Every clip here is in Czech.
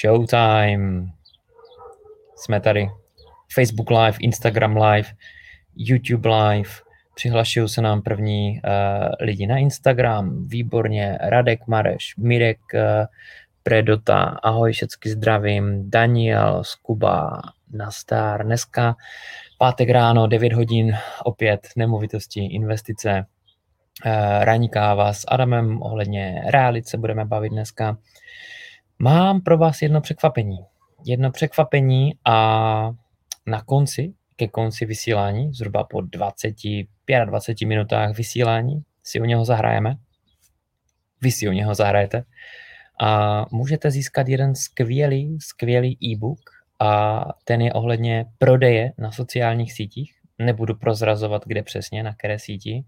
Showtime. Jsme tady. Facebook Live, Instagram Live, YouTube Live. Přihlašují se nám první uh, lidi na Instagram. Výborně. Radek Mareš, Mirek uh, Predota. Ahoj, všecky zdravím. Daniel, Skuba, Nastar. Dneska pátek ráno, 9 hodin, opět nemovitosti, investice. Uh, ranní káva s Adamem ohledně realit se budeme bavit dneska. Mám pro vás jedno překvapení. Jedno překvapení a na konci, ke konci vysílání, zhruba po 20, 25 minutách vysílání, si u něho zahrajeme. Vy si u něho zahrajete. A můžete získat jeden skvělý, skvělý e-book a ten je ohledně prodeje na sociálních sítích. Nebudu prozrazovat, kde přesně, na které síti,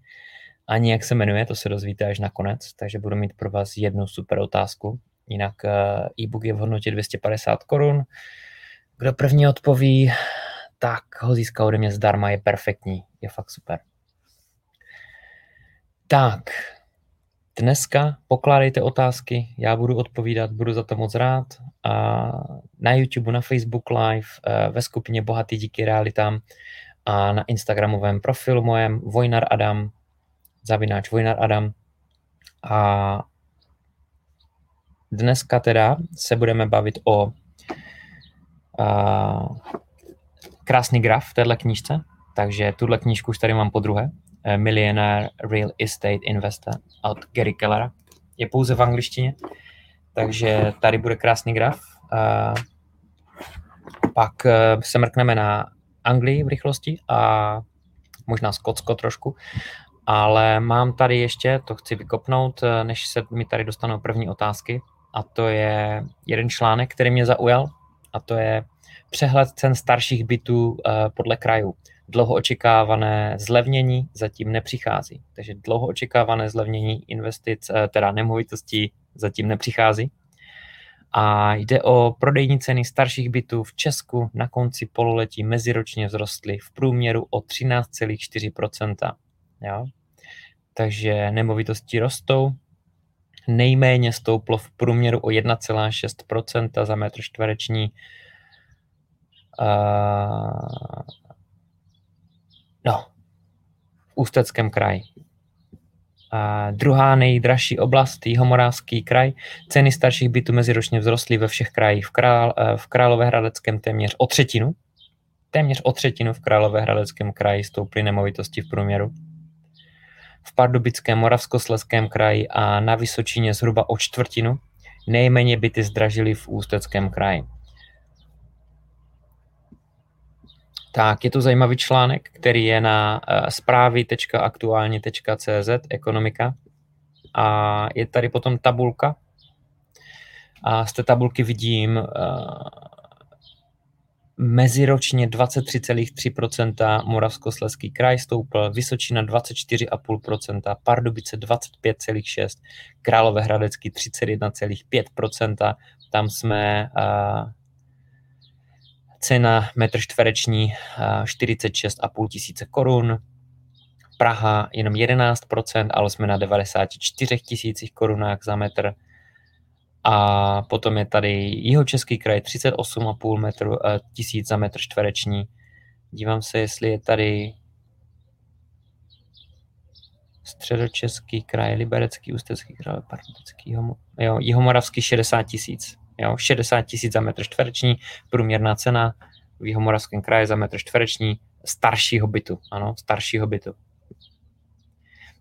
ani jak se jmenuje, to se dozvíte až nakonec, takže budu mít pro vás jednu super otázku Jinak eh, e-book je v hodnotě 250 korun. Kdo první odpoví, tak ho získá ode mě zdarma, je perfektní, je fakt super. Tak, dneska pokládejte otázky, já budu odpovídat, budu za to moc rád. A na YouTube, na Facebook Live, eh, ve skupině Bohatý díky realitám a na Instagramovém profilu mojem Vojnar Adam, zavináč Vojnar Adam. A Dneska teda se budeme bavit o a, krásný graf v této knížce, takže tuhle knížku už tady mám po druhé. Eh, Millionaire Real Estate Investor od Gary Kellera. Je pouze v angličtině, takže tady bude krásný graf. A, pak eh, se mrkneme na Anglii v rychlosti a možná Skotsko trošku. Ale mám tady ještě, to chci vykopnout, eh, než se mi tady dostanou první otázky, a to je jeden článek, který mě zaujal a to je přehled cen starších bytů uh, podle krajů. Dlouho očekávané zlevnění zatím nepřichází. Takže dlouho očekávané zlevnění investic, uh, teda nemovitostí, zatím nepřichází. A jde o prodejní ceny starších bytů v Česku na konci pololetí meziročně vzrostly v průměru o 13,4%. Jo? Takže nemovitosti rostou, nejméně stouplo v průměru o 1,6% za metr čtvereční. Uh, no, v Ústeckém kraji. A druhá nejdražší oblast, Jihomoravský kraj. Ceny starších bytů meziročně vzrostly ve všech krajích. V, Král, eh, v Královéhradeckém téměř o třetinu. Téměř o třetinu v Královéhradeckém kraji stouply nemovitosti v průměru v Pardubickém, Moravskosleském kraji a na Vysočině zhruba o čtvrtinu. Nejméně byty zdražily v Ústeckém kraji. Tak, je to zajímavý článek, který je na eh, zprávy.aktuálně.cz ekonomika a je tady potom tabulka a z té tabulky vidím uh, Meziročně 23,3%, Moravskoslezský kraj stoupl, Vysočina 24,5%, Pardubice 25,6%, Královéhradecký 31,5%, tam jsme uh, cena metr čtvereční uh, 46,5 tisíce korun, Praha jenom 11%, ale jsme na 94 tisících korunách za metr, a potom je tady Jihočeský kraj 38,5 metru, eh, tisíc za metr čtvereční. Dívám se, jestli je tady Středočeský kraj, Liberecký, Ústecký kraj, Pardubický, jo, Jihomoravský 60 tisíc. Jo, 60 tisíc za metr čtvereční, průměrná cena v Jihomoravském kraji za metr čtvereční staršího bytu, ano, staršího bytu.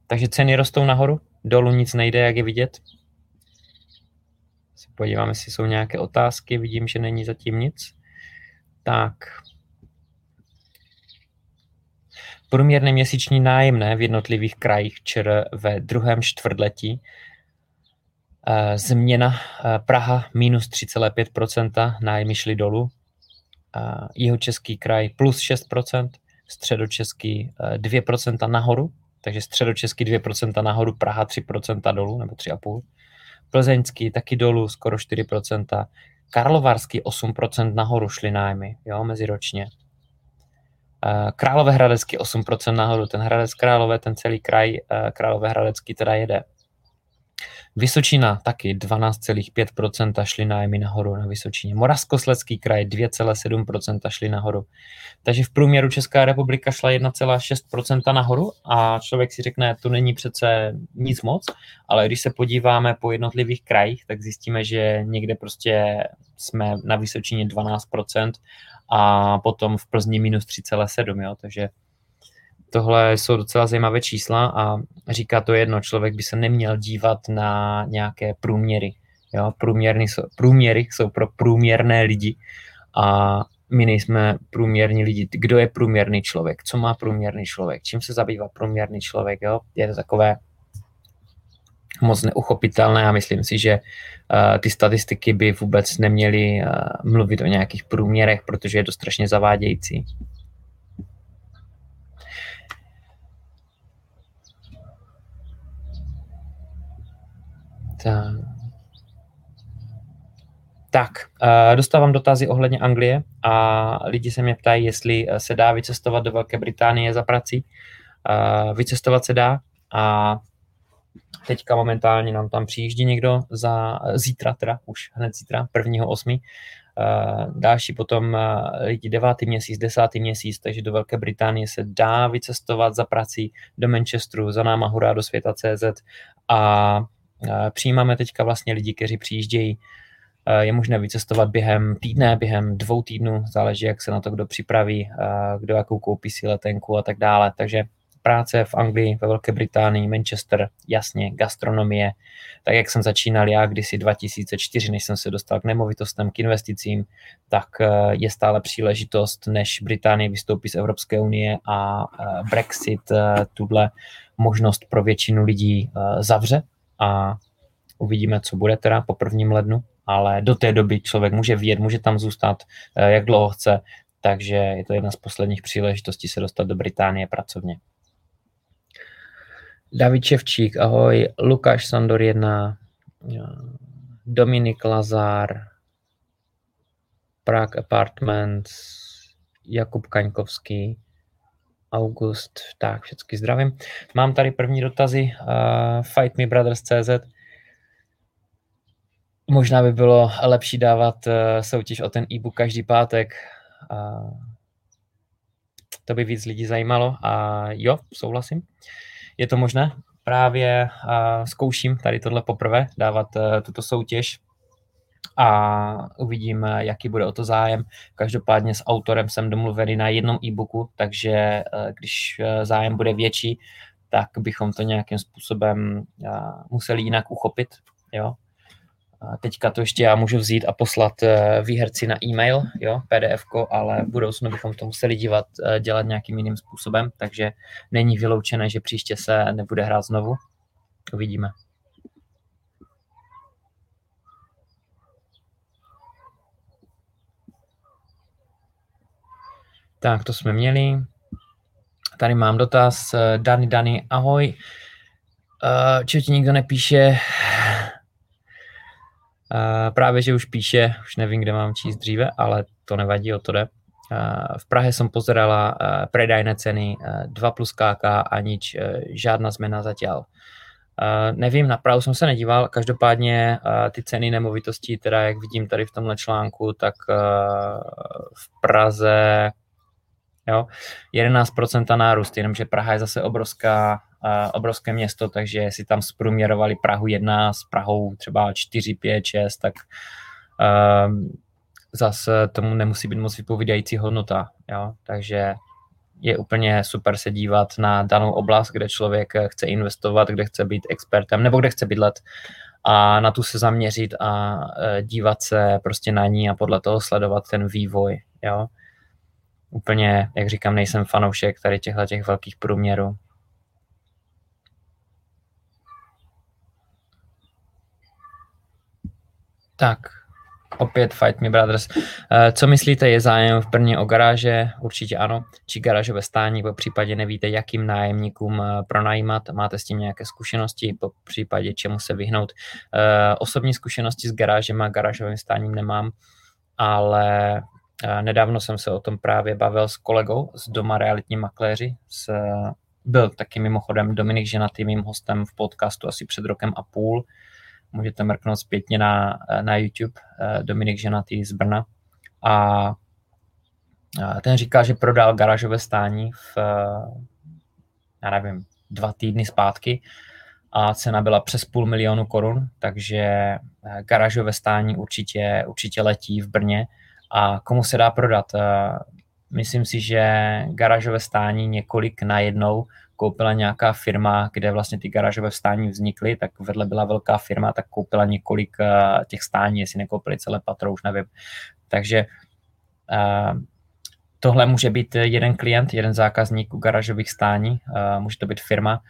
Takže ceny rostou nahoru, dolů nic nejde, jak je vidět, se podívám, jestli jsou nějaké otázky. Vidím, že není zatím nic. Tak. Průměrné měsíční nájemné v jednotlivých krajích ČR ve druhém čtvrtletí. Eh, změna eh, Praha minus 3,5%, nájmy šly dolů. Eh, Jeho český kraj plus 6%, středočeský 2% nahoru, takže středočeský 2% nahoru, Praha 3% dolů, nebo 3,5%. Plzeňský taky dolů skoro 4%, Karlovarský 8% nahoru šly nájmy, jo, meziročně. Eh, Královéhradecký 8% nahoru, ten Hradec Králové, ten celý kraj eh, Královéhradecký teda jede. Vysočina taky 12,5% šly nájmy nahoru na Vysočině. Moravskoslezský kraj 2,7% šly nahoru. Takže v průměru Česká republika šla 1,6% nahoru a člověk si řekne, to není přece nic moc, ale když se podíváme po jednotlivých krajích, tak zjistíme, že někde prostě jsme na Vysočině 12% a potom v Plzni minus 3,7, jo, takže tohle jsou docela zajímavé čísla a říká to jedno, člověk by se neměl dívat na nějaké průměry. Jo? Průměrný jsou, průměry jsou pro průměrné lidi a my nejsme průměrní lidi. Kdo je průměrný člověk? Co má průměrný člověk? Čím se zabývá průměrný člověk? Jo? Je to takové moc neuchopitelné a myslím si, že uh, ty statistiky by vůbec neměly uh, mluvit o nějakých průměrech, protože je to strašně zavádějící. Tak. Tak, eh, dostávám dotazy ohledně Anglie a lidi se mě ptají, jestli eh, se dá vycestovat do Velké Británie za prací. Eh, vycestovat se dá a teďka momentálně nám tam přijíždí někdo za zítra, teda už hned zítra, 1.8. Další potom lidi devátý měsíc, desátý měsíc, takže do Velké Británie se dá vycestovat za prací do Manchesteru, za náma hurá do světa CZ a Přijímáme teďka vlastně lidi, kteří přijíždějí. Je možné vycestovat během týdne, během dvou týdnů, záleží, jak se na to kdo připraví, kdo jakou koupí si letenku a tak dále. Takže práce v Anglii, ve Velké Británii, Manchester, jasně, gastronomie. Tak jak jsem začínal já kdysi 2004, než jsem se dostal k nemovitostem, k investicím, tak je stále příležitost, než Británie vystoupí z Evropské unie a Brexit tuhle možnost pro většinu lidí zavře, a uvidíme, co bude teda po prvním lednu, ale do té doby člověk může vyjet, může tam zůstat, eh, jak dlouho chce, takže je to jedna z posledních příležitostí se dostat do Británie pracovně. David Čevčík, ahoj, Lukáš Sandor 1, Dominik Lazár, Prague Apartments, Jakub Kaňkovský, August, tak všechny zdravím. Mám tady první dotazy, uh, Fight Me Brothers CZ. Možná by bylo lepší dávat uh, soutěž o ten e-book každý pátek. Uh, to by víc lidí zajímalo a jo, souhlasím. Je to možné. Právě uh, zkouším tady tohle poprvé dávat uh, tuto soutěž a uvidíme, jaký bude o to zájem. Každopádně s autorem jsem domluvený na jednom e-booku, takže eh, když eh, zájem bude větší, tak bychom to nějakým způsobem eh, museli jinak uchopit. Jo? Teďka to ještě já můžu vzít a poslat výherci na e-mail, jo, pdf ale v budoucnu bychom to museli dívat, dělat nějakým jiným způsobem, takže není vyloučené, že příště se nebude hrát znovu. Uvidíme. Tak, to jsme měli. Tady mám dotaz. Dany, Dany, ahoj. Uh, Či ti nikdo nepíše? Uh, právě, že už píše, už nevím, kde mám číst dříve, ale to nevadí, o to jde. Uh, v Prahe jsem pozerala predajné ceny, uh, 2 plus KK a nič, žádná změna zatím. Nevím, na Prahu jsem se nedíval, každopádně ty ceny nemovitostí, teda jak vidím tady v tomhle článku, tak v Praze Jo? 11% nárůst, jenomže Praha je zase obrovská, uh, obrovské město, takže si tam zprůměrovali Prahu 1 s Prahou třeba 4, 5, 6, tak uh, zase tomu nemusí být moc vypovídající hodnota. Jo? Takže je úplně super se dívat na danou oblast, kde člověk chce investovat, kde chce být expertem nebo kde chce bydlet a na tu se zaměřit a e, dívat se prostě na ní a podle toho sledovat ten vývoj. Jo? Úplně, jak říkám, nejsem fanoušek tady těchto těch velkých průměrů. Tak, opět Fight Me Brothers. Eh, co myslíte, je zájem v Brně o garáže? Určitě ano. Či garážové stání, po případě nevíte, jakým nájemníkům eh, pronajímat? Máte s tím nějaké zkušenosti, po případě čemu se vyhnout? Eh, osobní zkušenosti s garážem a garážovým stáním nemám, ale Nedávno jsem se o tom právě bavil s kolegou z Doma realitní makléři. S, byl taky mimochodem Dominik Ženatý mým hostem v podcastu asi před rokem a půl. můžete mrknout zpětně na, na YouTube, Dominik Ženatý z Brna. A ten říká, že prodal garážové stání v, já nevím, dva týdny zpátky a cena byla přes půl milionu korun, takže garážové stání určitě, určitě letí v Brně. A komu se dá prodat? Myslím si, že garážové stání několik najednou koupila nějaká firma, kde vlastně ty garážové stání vznikly, tak vedle byla velká firma, tak koupila několik těch stání, jestli nekoupili celé patro, už nevím. Takže Tohle může být jeden klient, jeden zákazník u garážových stání, může to být firma,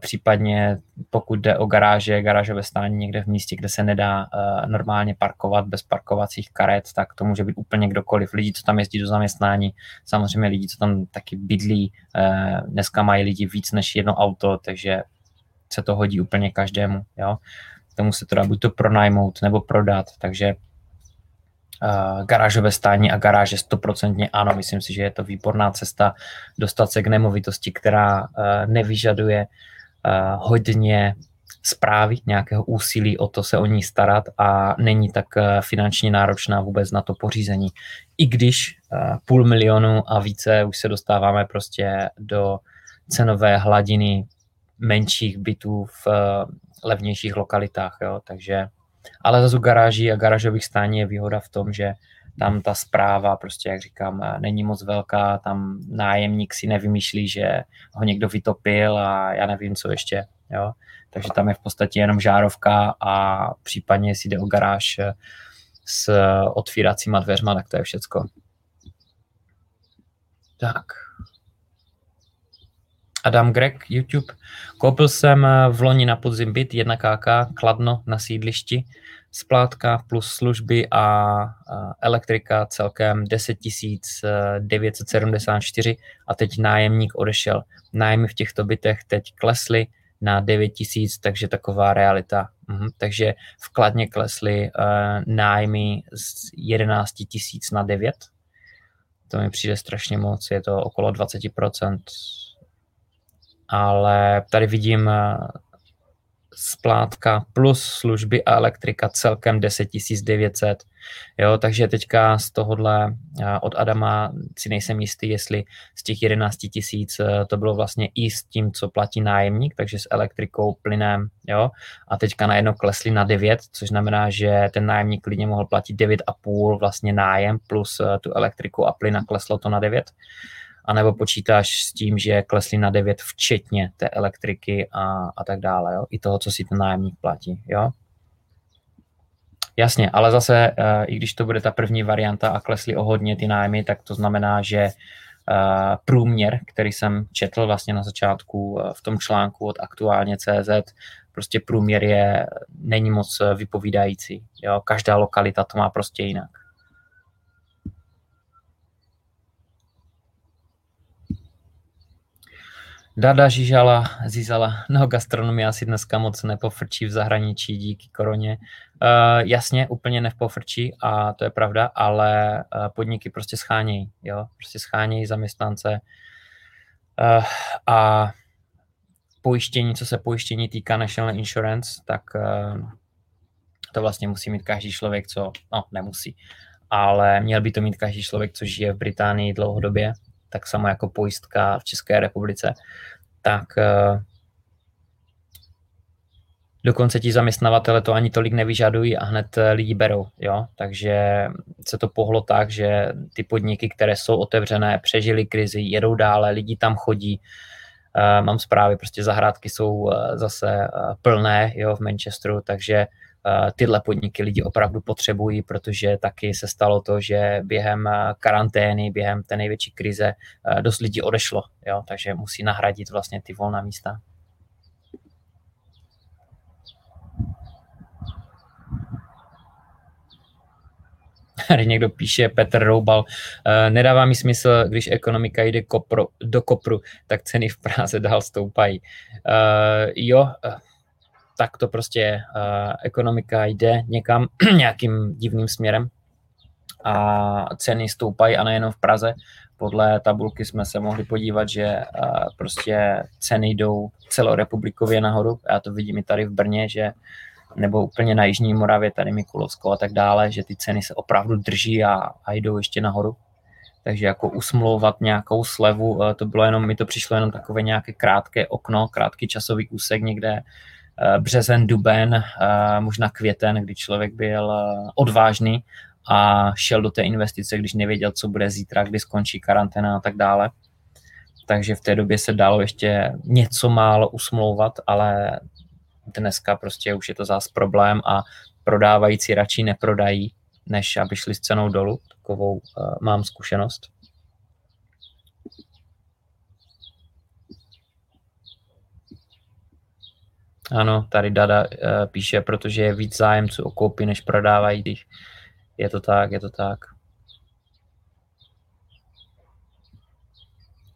případně pokud jde o garáže, garážové stání někde v místě, kde se nedá normálně parkovat bez parkovacích karet, tak to může být úplně kdokoliv. Lidi, co tam jezdí do zaměstnání, samozřejmě lidi, co tam taky bydlí, dneska mají lidi víc než jedno auto, takže se to hodí úplně každému. Jo? Tomu se to dá buď to pronajmout nebo prodat, takže garážové stání a garáže stoprocentně ano, myslím si, že je to výborná cesta dostat se k nemovitosti, která uh, nevyžaduje uh, hodně zprávy, nějakého úsilí o to se o ní starat a není tak finančně náročná vůbec na to pořízení. I když půl milionu a více už se dostáváme prostě do cenové hladiny menších bytů v levnějších lokalitách, jo? takže ale zase u garáží a garážových stání je výhoda v tom, že tam ta zpráva, prostě jak říkám, není moc velká, tam nájemník si nevymýšlí, že ho někdo vytopil a já nevím, co ještě, jo. Takže tam je v podstatě jenom žárovka a případně, jestli jde o garáž s otvíracíma dveřma, tak to je všecko. Tak. Adam Greg, YouTube. Koupil jsem eh, v loni na podzim byt 1 KK, Kladno na sídlišti, splátka plus služby a elektrika celkem 10 974 a teď nájemník odešel. Nájmy v těchto bytech teď klesly na 9 tisíc, takže taková realita. Mhm. Takže v Kladně klesly uh, nájmy z 11 tisíc na 9. To mi přijde strašně moc, je to okolo 20% ale tady vidím eh, splátka plus služby a elektrika celkem 10 900. Jo, takže teďka z tohohle eh, od Adama si nejsem jistý, jestli z těch 11 tisíc eh, to bylo vlastně i s tím, co platí nájemník, takže s elektrikou, plynem, jo, a teďka najednou klesli na 9, což znamená, že ten nájemník klidně mohl platit 9,5 vlastně nájem plus tu elektriku a plyn a kleslo to na 9 anebo počítáš s tím, že klesly na 9 včetně té elektriky a, a tak dále, jo? i toho, co si ten nájemník platí. Jo? Jasně, ale zase, uh, i když to bude ta první varianta a klesly o hodně ty nájmy, tak to znamená, že uh, průměr, který jsem četl vlastně na začátku uh, v tom článku od aktuálně CZ, prostě průměr je, není moc vypovídající. Jo? Každá lokalita to má prostě jinak. Dada Žižala, Zizala, no gastronomie asi dneska moc nepofrčí v zahraničí díky koroně. Uh, jasně, úplně nepofrčí a to je pravda, ale uh, podniky prostě schánějí, jo, prostě schánějí zaměstnance uh, a pojištění, co se pojištění týká National Insurance, tak uh, to vlastně musí mít každý člověk, co, no nemusí, ale měl by to mít každý člověk, co žije v Británii dlouhodobě, tak samo jako pojistka v České republice, tak eh, dokonce ti zaměstnavatele to ani tolik nevyžadují a hned eh, lidi berou, jo, takže se to pohlo tak, že ty podniky, které jsou otevřené, přežili krizi, jedou dále, lidi tam chodí, uh, mám zprávy, prostě zahrádky jsou zase plné, jo, v Manchesteru, takže Eh, tyhle podniky lidi opravdu potřebují, protože taky se stalo to, že během eh, karantény, během té největší krize eh, dost lidí odešlo, jo? takže musí nahradit vlastně ty volná místa. Tady někdo píše, Petr Roubal, nedává mi smysl, když ekonomika jde kopro, do kopru, tak ceny v Praze dál stoupají. jo, tak to prostě uh, ekonomika jde někam nějakým divným směrem a ceny stoupají a nejenom v Praze. Podle tabulky jsme se mohli podívat, že uh, prostě ceny jdou celorepublikově nahoru. Já to vidím i tady v Brně, že nebo úplně na Jižní Moravě, tady Mikulovsko a tak dále, že ty ceny se opravdu drží a, a jdou ještě nahoru. Takže jako usmlouvat nějakou slevu, eh, to bylo jenom, mi to přišlo jenom takové nějaké krátké okno, krátký časový úsek někde, březen, duben, eh, možná květen, kdy člověk byl odvážný a šel do té investice, když nevěděl, co bude zítra, kdy skončí karanténa a tak dále. Takže v té době se dalo ještě něco málo usmlouvat, ale dneska prostě už je to zás problém a prodávající radši neprodají, než aby šli s cenou dolů. Takovou mám zkušenost. Ano, tady Dada uh, píše, protože je víc zájemců o koupy, než prodávají, je to tak, je to tak.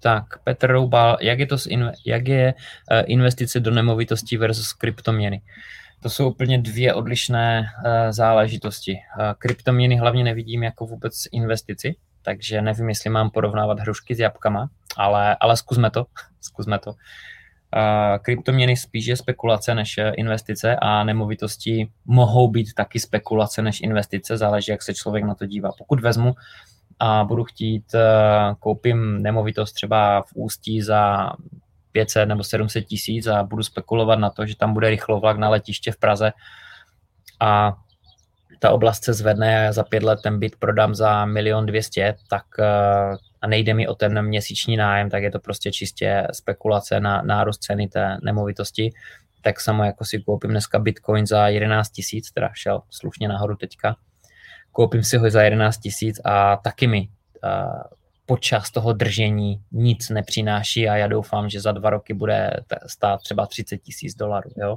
Tak, Petr Roubal, jak je to s in, jak je uh, investice do nemovitostí versus kryptoměny? To jsou úplně dvě odlišné uh, záležitosti. Uh, kryptoměny hlavně nevidím jako vůbec investici, takže nevím, jestli mám porovnávat hrušky s jabkama, ale, ale zkusme to. zkusme to. Kryptoměny spíš je spekulace než investice a nemovitosti mohou být taky spekulace než investice, záleží, jak se člověk na to dívá. Pokud vezmu a budu chtít, uh, koupím nemovitost třeba v Ústí za 500 nebo 700 tisíc a budu spekulovat na to, že tam bude rychlovlak na letiště v Praze a ta oblast se zvedne a já za pět let ten byt prodám za milion dvěstě, tak uh, a nejde mi o ten měsíční nájem, tak je to prostě čistě spekulace na nárůst ceny té nemovitosti. Tak samo jako si koupím dneska Bitcoin za 11 tisíc, teda šel slušně nahoru teďka, koupím si ho za 11 tisíc a taky mi uh, počas toho držení nic nepřináší a já doufám, že za dva roky bude stát třeba 30 tisíc dolarů. Jo?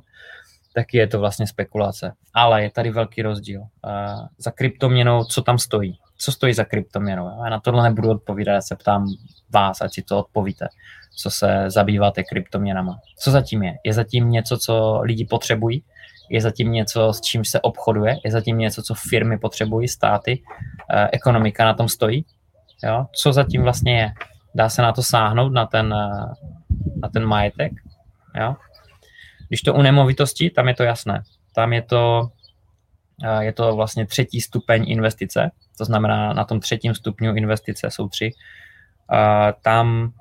Taky je to vlastně spekulace. Ale je tady velký rozdíl. Uh, za kryptoměnou, co tam stojí? Co stojí za kryptoměnou? Já na tohle nebudu odpovídat, já se ptám vás, ať si to odpovíte, co se zabýváte kryptoměnama. Co zatím je? Je zatím něco, co lidi potřebují? je zatím něco, s čím se obchoduje, je zatím něco, co firmy potřebují, státy, eh, ekonomika na tom stojí. Jo? Co zatím vlastně je? Dá se na to sáhnout, na ten, eh, na ten majetek? Jo? Když to u nemovitosti, tam je to jasné. Tam je to, eh, je to vlastně třetí stupeň investice, to znamená na tom třetím stupňu investice jsou tři. Tam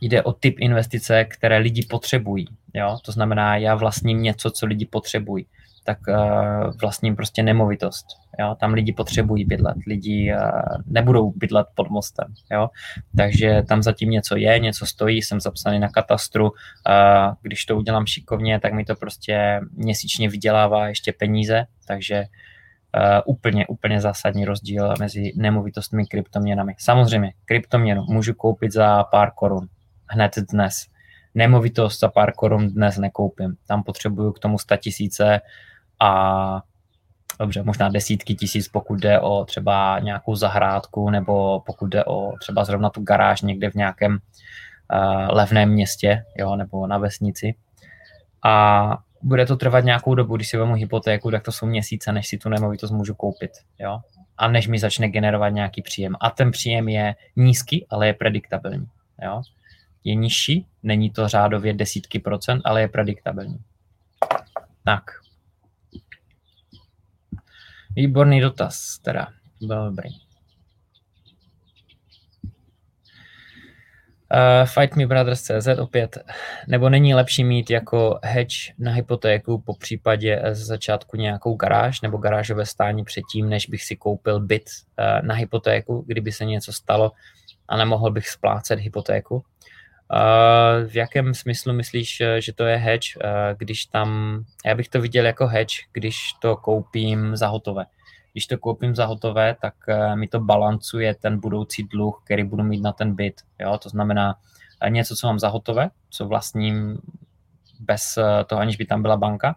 jde o typ investice, které lidi potřebují. Jo? To znamená, já vlastním něco, co lidi potřebují. Tak uh, vlastním prostě nemovitost. Jo? Tam lidi potřebují bydlet. Lidi uh, nebudou bydlet pod mostem. Jo? Takže tam zatím něco je, něco stojí, jsem zapsaný na katastru. Uh, když to udělám šikovně, tak mi to prostě měsíčně vydělává ještě peníze. Takže úplně, úplně zásadní rozdíl mezi nemovitostmi a kryptoměnami. Samozřejmě, kryptoměnu můžu koupit za pár korun, hned dnes. Nemovitost za pár korun dnes nekoupím. Tam potřebuju k tomu 100 tisíce a dobře, možná desítky tisíc, pokud jde o třeba nějakou zahrádku nebo pokud jde o třeba zrovna tu garáž někde v nějakém uh, levném městě jo, nebo na vesnici. A bude to trvat nějakou dobu, když si vezmu hypotéku, tak to jsou měsíce, než si tu nemovitost můžu koupit. Jo? A než mi začne generovat nějaký příjem. A ten příjem je nízký, ale je prediktabilní. Jo? je nižší, není to řádově desítky procent, ale je prediktabilní. Tak. Výborný dotaz, teda. Byl dobrý. Uh, Fight Me Brothers CZ opět, nebo není lepší mít jako hedge na hypotéku po případě z začátku nějakou garáž nebo garážové stání předtím, než bych si koupil byt uh, na hypotéku, kdyby se něco stalo a nemohl bych splácet hypotéku. Uh, v jakém smyslu myslíš, eh, že to je hedge, uh, když tam, já bych to viděl jako hedge, když to koupím za hotové. Když to koupím za hotové, tak uh, mi to balancuje ten budoucí dluh, který budu mít na ten byt. Jo? To znamená něco, co mám za hotové, co vlastním bez toho, aniž by tam byla banka,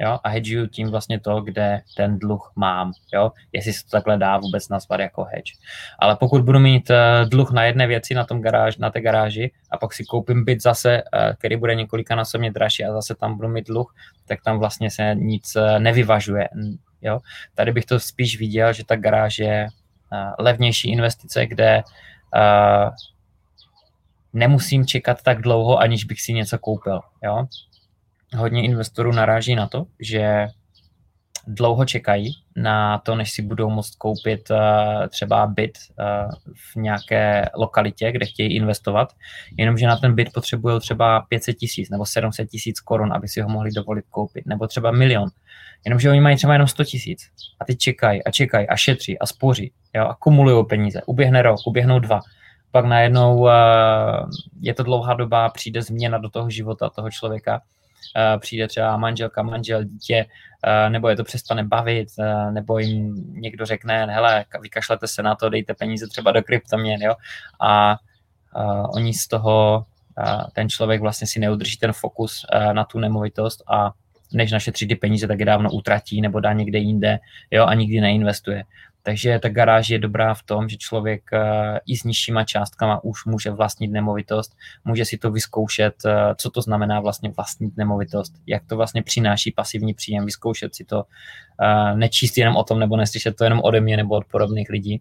jo, a hedžuju tím vlastně to, kde ten dluh mám, jo, jestli se to takhle dá vůbec nazvat jako hedge. Ale pokud budu mít uh, dluh na jedné věci na tom garáž, na té garáži a pak si koupím byt zase, uh, který bude několika násobně dražší a zase tam budu mít dluh, tak tam vlastně se nic uh, nevyvažuje, jo. Tady bych to spíš viděl, že ta garáž je uh, levnější investice, kde uh, nemusím čekat tak dlouho, aniž bych si něco koupil, jo hodně investorů naráží na to, že dlouho čekají na to, než si budou moct koupit uh, třeba byt uh, v nějaké lokalitě, kde chtějí investovat, jenomže na ten byt potřebují třeba 500 tisíc nebo 700 tisíc korun, aby si ho mohli dovolit koupit, nebo třeba milion. Jenomže oni mají třeba jenom 100 tisíc a ty čekají a čekají a šetří a spoří jo, a kumulují peníze. Uběhne rok, uběhnou dva. Pak najednou uh, je to dlouhá doba, přijde změna do toho života toho člověka Eh, přijde třeba manželka, manžel, dítě, eh, nebo je to přestane bavit, eh, nebo jim někdo řekne, hele, vykašlete se na to, dejte peníze třeba do kryptoměn, jo, a oni z toho, ten člověk vlastně si neudrží ten fokus na tu nemovitost a než našetří ty peníze, tak je dávno utratí nebo dá někde jinde, jo, a nikdy neinvestuje. Takže ta garáž je dobrá v tom, že člověk eh, i s nižšíma částkama už může vlastnit nemovitost, může si to vyzkoušet, eh, co to znamená vlastně vlastnit nemovitost, jak to vlastně přináší pasivní příjem, vyzkoušet si to, eh, nečíst jenom o tom nebo neslyšet to jenom ode mě nebo od podobných lidí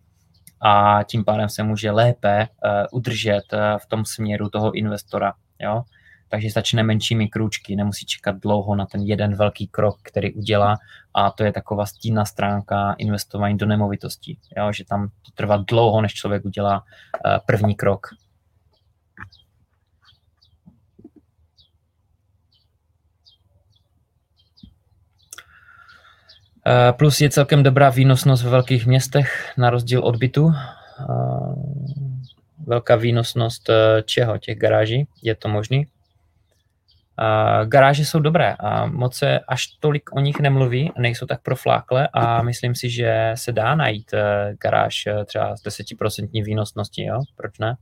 a tím pádem se může lépe udržet v tom směru toho investora. Jo? Takže začne menšími krůčky, nemusí čekat dlouho na ten jeden velký krok, který udělá a to je taková stínná stránka investování do nemovitostí, jo? že tam to trvá dlouho, než člověk udělá uh, první krok. Uh, plus je celkem dobrá výnosnost ve velkých městech, na rozdíl od bytu. Uh, velká výnosnost čeho? Těch garáží, je to možný. Uh, garáže jsou dobré a moc se až tolik o nich nemluví, nejsou tak proflákle a myslím si, že se dá najít uh, garáž uh, třeba s 10% výnosností, jo? proč ne?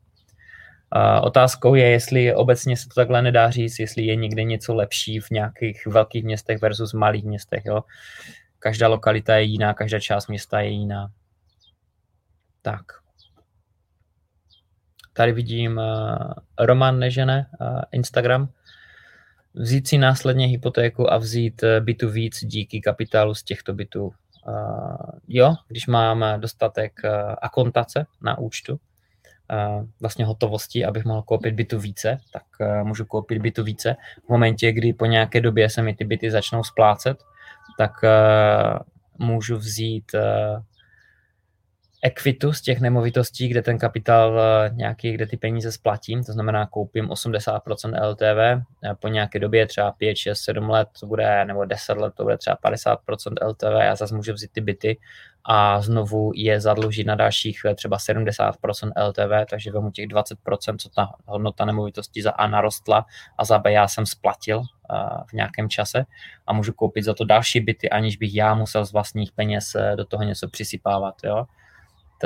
Uh, otázkou je, jestli obecně se to takhle nedá říct, jestli je někde něco lepší v nějakých velkých městech versus malých městech. Jo? Každá lokalita je jiná, každá část města je jiná. Tak. Tady vidím uh, Roman Nežene, uh, Instagram vzít si následně hypotéku a vzít eh, bytu víc díky kapitálu z těchto bytů. Jo, když mám dostatek uh, akontace na účtu, vlastně hotovosti, abych mohl koupit bytu více, tak můžu koupit bytu více. V momentě, kdy po nějaké době se mi ty byty začnou splácet, tak můžu vzít equitu z těch nemovitostí, kde ten kapitál eh, nějaký, kde ty peníze splatím, to znamená koupím 80% LTV, po nějaké době třeba 5, 6, 7 let to bude, nebo 10 let to bude třeba 50% LTV, já zase můžu vzít ty byty a znovu je zadlužit na dalších eh, třeba 70% LTV, takže vemu těch 20%, co ta hodnota nemovitosti za A narostla a za B já jsem splatil eh, v nějakém čase a můžu koupit za to další byty, aniž bych já musel z vlastních peněz do toho něco přisypávat. Jo?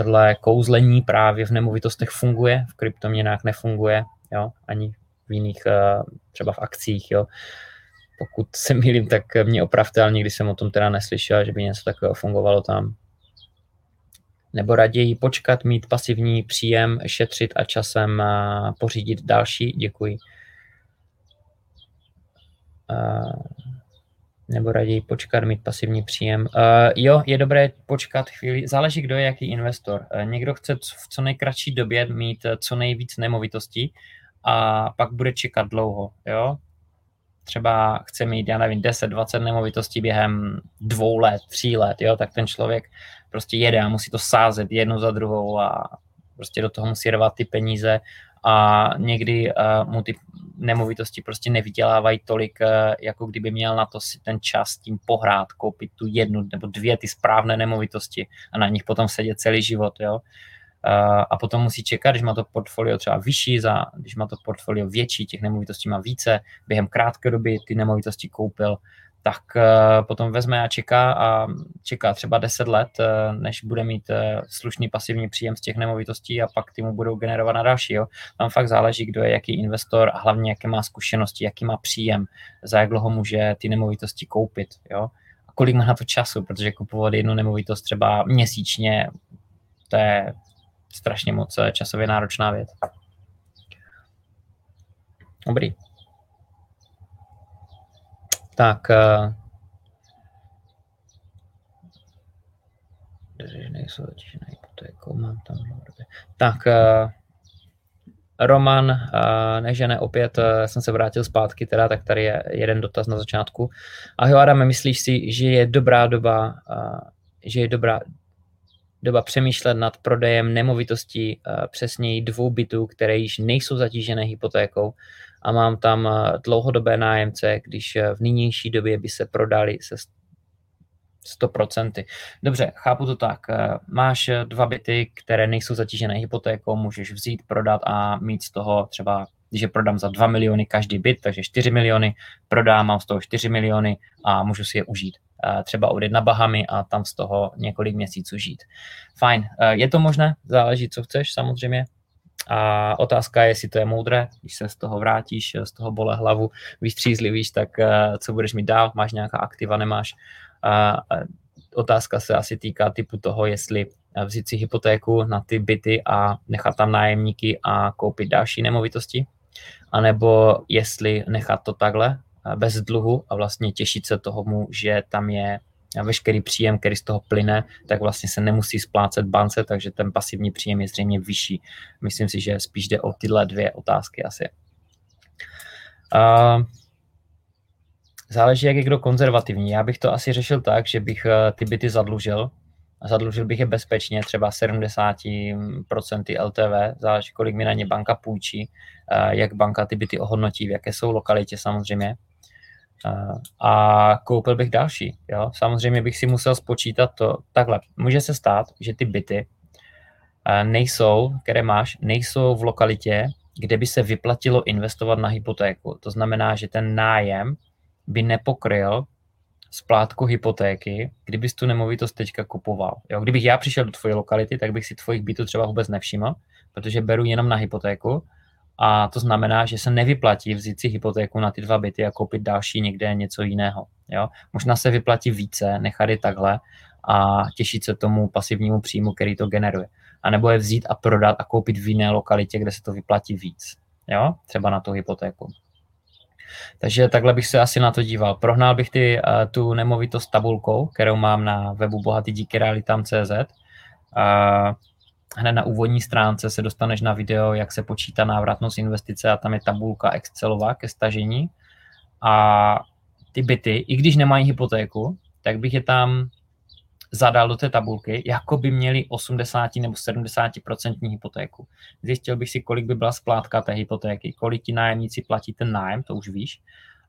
Tohle kouzlení právě v nemovitostech funguje, v kryptoměnách nefunguje, jo, ani v jiných, eh, třeba v akcích, jo. Pokud se mýlím, tak mě opravte, ale nikdy jsem o tom teda neslyšel, že by něco takového fungovalo tam. Nebo raději počkat, mít pasivní příjem, šetřit a časem eh, pořídit další. Děkuji. Nebo raději počkat, mít pasivní příjem. Uh, jo, je dobré počkat chvíli, záleží, kdo je jaký investor. Uh, někdo chce v co nejkratší době mít uh, co nejvíc nemovitostí a pak bude čekat dlouho, jo. Třeba chce mít, já nevím, 10-20 nemovitostí během dvou let, tří let, jo, tak ten člověk prostě jede a musí to sázet jednu za druhou a prostě do toho musí rvat ty peníze a někdy uh, mu ty nemovitosti prostě nevydělávají tolik, uh, jako kdyby měl na to si ten čas tím pohrát, koupit tu jednu nebo dvě ty správné nemovitosti a na nich potom sedět celý život, jo. Uh, a potom musí čekat, když má to portfolio třeba vyšší, za, když má to portfolio větší, těch nemovitostí má více, během krátké doby ty nemovitosti koupil, tak uh, potom vezme a čeká a čeká třeba 10 let, uh, než bude mít uh, slušný pasivní příjem z těch nemovitostí a pak ty mu budou generovat na další. Jo. Tam fakt záleží, kdo je jaký investor a hlavně jaké má zkušenosti, jaký má příjem, za jak dlouho může ty nemovitosti koupit. Jo. A kolik má na to času, protože kupovat jednu nemovitost třeba měsíčně, to je strašně moc časově náročná věc. Dobrý. Tak, uh, nejsou totiž na hypotéku, mám tam Tak, uh, Roman, uh, než ne opět jsem se vrátil zpátky, teda, tak tady je jeden dotaz na začátku. Ahoj Adame, myslíš si, že je dobrá doba, že je dobrá doba přemýšlet nad prodejem nemovitostí, přesněji dvou bytů, které již nejsou zatížené hypotékou a mám tam dlouhodobé nájemce, když v nynější době by se prodali se 100%. Dobře, chápu to tak. Eh, máš eh, dva byty, které nejsou zatížené hypotékou, můžeš vzít, prodat a mít z toho třeba, když je prodám za 2 miliony každý byt, takže 4 miliony, prodám, mám z toho 4 miliony a můžu si je užít. Eh, třeba odjet na Bahamy a tam z toho několik měsíců žít. Fajn, je to možné, záleží, co chceš samozřejmě. A otázka je, jestli to je moudré, když se z toho vrátíš, z toho bole hlavu, vystřízlivíš, tak co budeš mít dál, máš nějaká aktiva, nemáš. A otázka se asi týká typu toho, jestli vzít si hypotéku na ty byty a nechat tam nájemníky a koupit další nemovitosti, anebo jestli nechat to takhle bez dluhu a vlastně těšit se tomu, že tam je veškerý příjem, který z toho plyne, tak vlastně se nemusí splácet bance, takže ten pasivní příjem je zřejmě vyšší. Myslím si, že spíš jde o tyhle dvě otázky asi. Uh, záleží, jak je kdo konzervativní. Já bych to asi řešil tak, že bych eh, ty byty zadlužil a zadlužil bych je bezpečně, třeba 70% LTV, záleží, kolik mi na ně banka půjčí, eh, jak banka ty byty ohodnotí, v jaké jsou lokalitě samozřejmě. A koupil bych další. Jo? Samozřejmě bych si musel spočítat to takhle. Může se stát, že ty byty nejsou, které máš, nejsou v lokalitě, kde by se vyplatilo investovat na hypotéku. To znamená, že ten nájem by nepokryl splátku hypotéky, kdybys tu nemovitost teďka kupoval. Jo, kdybych já přišel do tvoje lokality, tak bych si tvojich bytů třeba vůbec nevšiml, protože beru jenom na hypotéku a to znamená, že se nevyplatí vzít si hypotéku na ty dva byty a koupit další někde něco jiného. Jo? Možná se vyplatí více, nechat je takhle a těšit se tomu pasivnímu příjmu, který to generuje. A nebo je vzít a prodat a koupit v jiné lokalitě, kde se to vyplatí víc. Jo? Třeba na tu hypotéku. Takže takhle bych se asi na to díval. Prohnal bych ty, uh, tu nemovitost tabulkou, kterou mám na webu bohatý díky realitám.cz. Hned na úvodní stránce se dostaneš na video, jak se počítá návratnost investice a tam je tabulka Excelová ke stažení. A ty byty, i když nemají hypotéku, tak bych je tam zadal do té tabulky, jako by měli 80 nebo 70% hypotéku. Zjistil bych si, kolik by byla splátka té hypotéky, kolik ti nájemníci platí ten nájem, to už víš,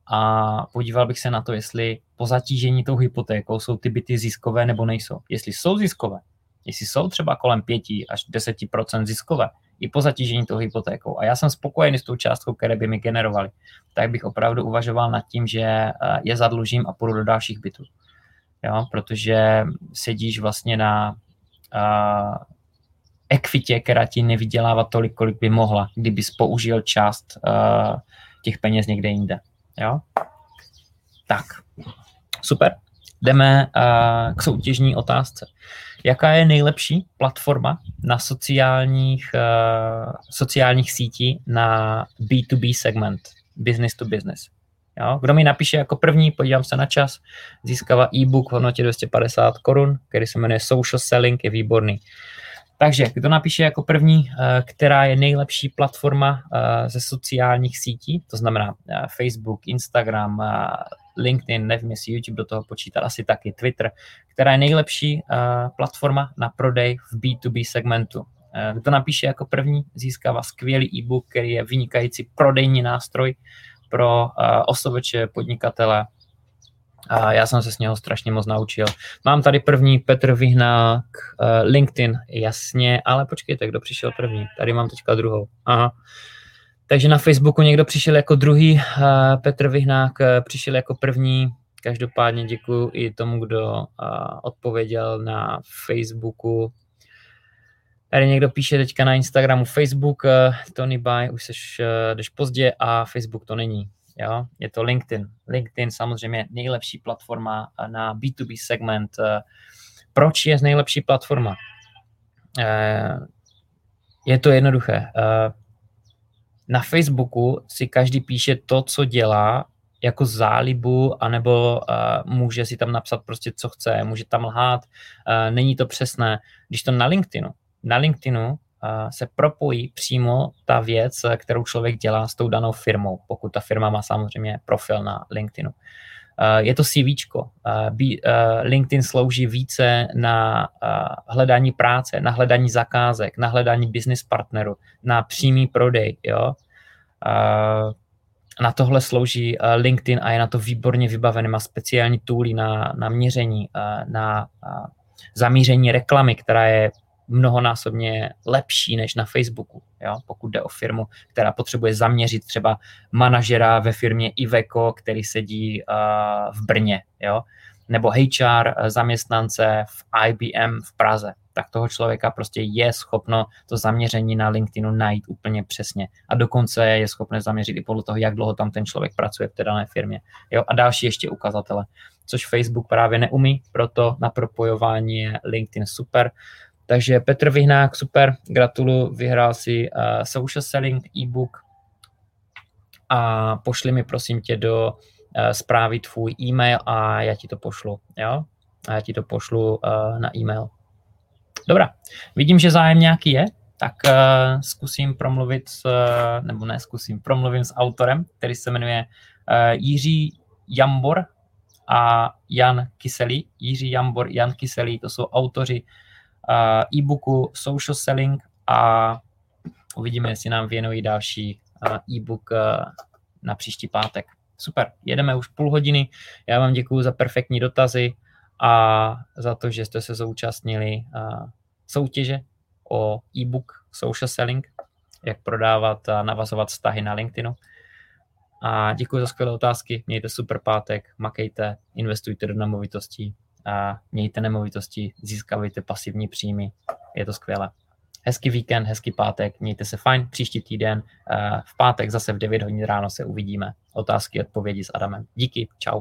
a podíval bych se na to, jestli po zatížení tou hypotékou jsou ty byty ziskové nebo nejsou. Jestli jsou ziskové, jestli jsou třeba kolem 5 až 10% ziskové, i po zatížení tou hypotékou. A já jsem spokojený s tou částkou, které by mi generovaly. Tak bych opravdu uvažoval nad tím, že eh, je zadlužím a půjdu do dalších bytů jo, protože sedíš vlastně na uh, ekvitě, která ti nevydělává tolik, kolik by mohla, kdybys použil část uh, těch peněz někde jinde. Jo? Tak, super. Jdeme uh, k soutěžní otázce. Jaká je nejlepší platforma na sociálních, uh, sociálních sítí na B2B segment, business to business? Jo? Kdo mi napíše jako první, podívám se na čas, získává e-book v hodnotě 250 korun, který se jmenuje Social Selling, je výborný. Takže kdo napíše jako první, eh, která je nejlepší platforma eh, ze sociálních sítí, to znamená Facebook, Instagram, LinkedIn, nevím, jestli YouTube do toho počítal, asi taky Twitter, která je nejlepší platforma na prodej v B2B segmentu. Kdo napíše jako první, získává skvělý e-book, který je vynikající prodejní nástroj, pro uh, osobeče, podnikatele. A já jsem se s něho strašně moc naučil. Mám tady první Petr Vyhnák, LinkedIn, jasně, ale počkejte, kdo přišel první? Tady mám teďka druhou. Aha. Takže na Facebooku někdo přišel jako druhý, uh, Petr Vyhnák uh, přišel jako první. Každopádně děkuji i tomu, kdo uh, odpověděl na Facebooku. Tady někdo píše teďka na Instagramu Facebook, Tony By, už seš, jdeš pozdě a Facebook to není. Jo? Je to LinkedIn. LinkedIn samozřejmě nejlepší platforma na B2B segment. Proč je nejlepší platforma? Je to jednoduché. Uh, na Facebooku si každý píše to, co dělá, jako zálibu, anebo uh, může si tam napsat prostě, co chce, může tam lhát, uh, není to přesné. Když to na LinkedInu, na LinkedInu se propojí přímo ta věc, kterou člověk dělá s tou danou firmou, pokud ta firma má samozřejmě profil na LinkedInu. Je to CV. LinkedIn slouží více na hledání práce, na hledání zakázek, na hledání business partneru, na přímý prodej. Jo? Na tohle slouží LinkedIn a je na to výborně vybavený. Má speciální tooly na, na měření, na zamíření reklamy, která je mnohonásobně lepší než na Facebooku, jo? pokud jde o firmu, která potřebuje zaměřit třeba manažera ve firmě Iveco, který sedí uh, v Brně, jo? nebo HR zaměstnance v IBM v Praze, tak toho člověka prostě je schopno to zaměření na LinkedInu najít úplně přesně. A dokonce je schopné zaměřit i podle toho, jak dlouho tam ten člověk pracuje v té dané firmě. Jo? A další ještě ukazatele, což Facebook právě neumí, proto na propojování je LinkedIn super. Takže Petr Vyhnák, super, gratuluju, vyhrál si uh, Social Selling e-book a pošli mi prosím tě do uh, zprávy tvůj e-mail a já ti to pošlu, jo? A já ti to pošlu uh, na e-mail. Dobrá, vidím, že zájem nějaký je, tak uh, zkusím promluvit, s, uh, nebo ne zkusím, promluvím s autorem, který se jmenuje uh, Jiří Jambor a Jan Kyselý. Jiří Jambor, Jan Kyselý, to jsou autoři e-booku Social Selling a uvidíme, jestli nám věnují další e-book na příští pátek. Super, jedeme už půl hodiny. Já vám děkuji za perfektní dotazy a za to, že jste se zúčastnili soutěže o e-book Social Selling, jak prodávat a navazovat vztahy na LinkedInu. A děkuji za skvělé otázky, mějte super pátek, makejte, investujte do nemovitostí a mějte nemovitosti, získávejte pasivní příjmy, je to skvělé. Hezký víkend, hezký pátek, mějte se fajn, příští týden v pátek zase v 9 hodin ráno se uvidíme. Otázky, odpovědi s Adamem. Díky, čau.